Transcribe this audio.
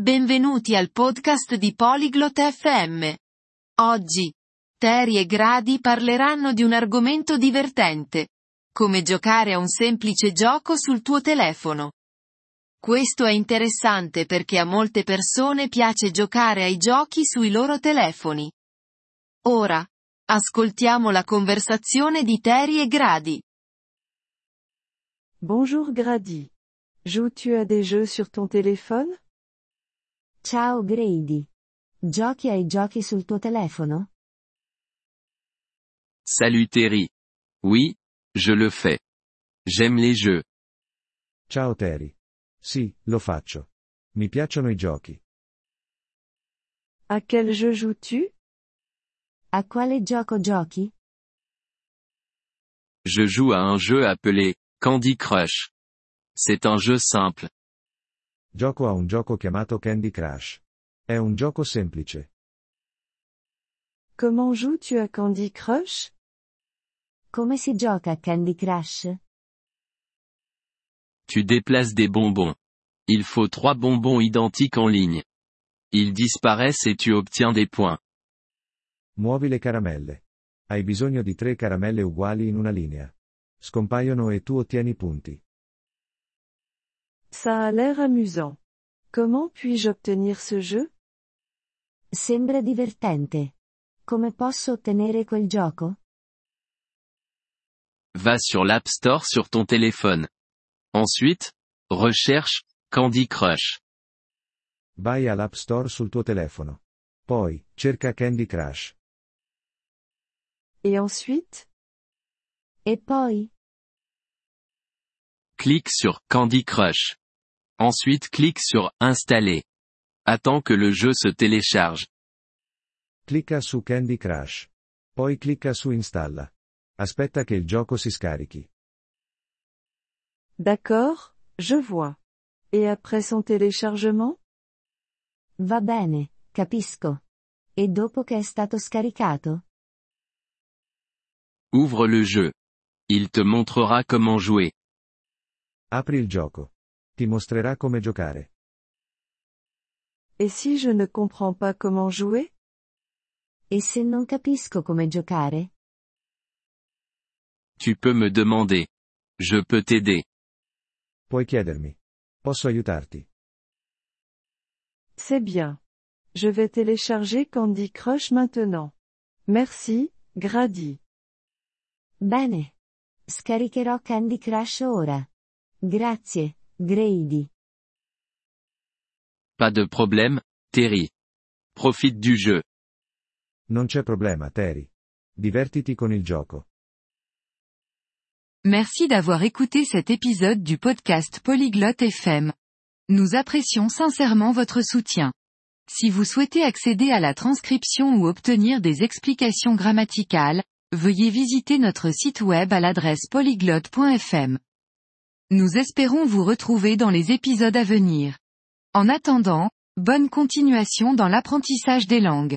Benvenuti al podcast di Polyglot FM. Oggi, Terry e Grady parleranno di un argomento divertente. Come giocare a un semplice gioco sul tuo telefono. Questo è interessante perché a molte persone piace giocare ai giochi sui loro telefoni. Ora, ascoltiamo la conversazione di Terry e Grady. Bonjour Grady. Joues-tu à des jeux sur ton téléphone Ciao Grady. Giochi ai giochi sul tuo telefono? Salut Terry. Oui, je le fais. J'aime les jeux. Ciao Terry. Sì, lo faccio. Mi piacciono i giochi. À quel jeu joues-tu? A quale gioco giochi? Je joue à un jeu appelé Candy Crush. C'est un jeu simple. Gioco a un gioco chiamato Candy Crush. È un gioco semplice. Comment joues-tu à Candy Crush? Come si gioca a Candy Crush? Tu déplaces des bonbons. Il faut trois bonbons identiques en ligne. Ils disparaissent et tu obtiens des points. Muovi le caramelle. Hai bisogno di tre caramelle uguali in una linea. Scompaiono e tu ottieni punti. Ça a l'air amusant. Comment puis-je obtenir ce jeu? Sembra divertente. Come posso ottenere quel gioco? Va sur l'App Store sur ton téléphone. Ensuite, recherche Candy Crush. Vai all'App Store sul tuo telefono. Poi, cerca Candy Crush. Et ensuite? E poi? Clique sur Candy Crush. Ensuite clique sur Installer. Attends que le jeu se télécharge. Clicca su Candy Crush. Poi clicca su Installa. Aspetta che il gioco si scarichi. D'accord, je vois. Et après son téléchargement? Va bene, capisco. E dopo che è stato scaricato? Ouvre le jeu. Il te montrera comment jouer. Apri il gioco. Ti mostrerà come giocare. Et si je ne comprends pas comment jouer E se non capisco come giocare? Tu peux me demander. Je peux t'aider. Puoi chiedermi. Posso aiutarti? C'est bien. Je vais télécharger Candy Crush maintenant. Merci, Grady. Bene. Scaricherò Candy Crush ora. Grazie, Grady. Pas de problème, Terry. Profite du jeu. Non c'è problema, Terry. Divertiti con il gioco. Merci d'avoir écouté cet épisode du podcast Polyglotte FM. Nous apprécions sincèrement votre soutien. Si vous souhaitez accéder à la transcription ou obtenir des explications grammaticales, veuillez visiter notre site web à l'adresse polyglotte.fm. Nous espérons vous retrouver dans les épisodes à venir. En attendant, bonne continuation dans l'apprentissage des langues.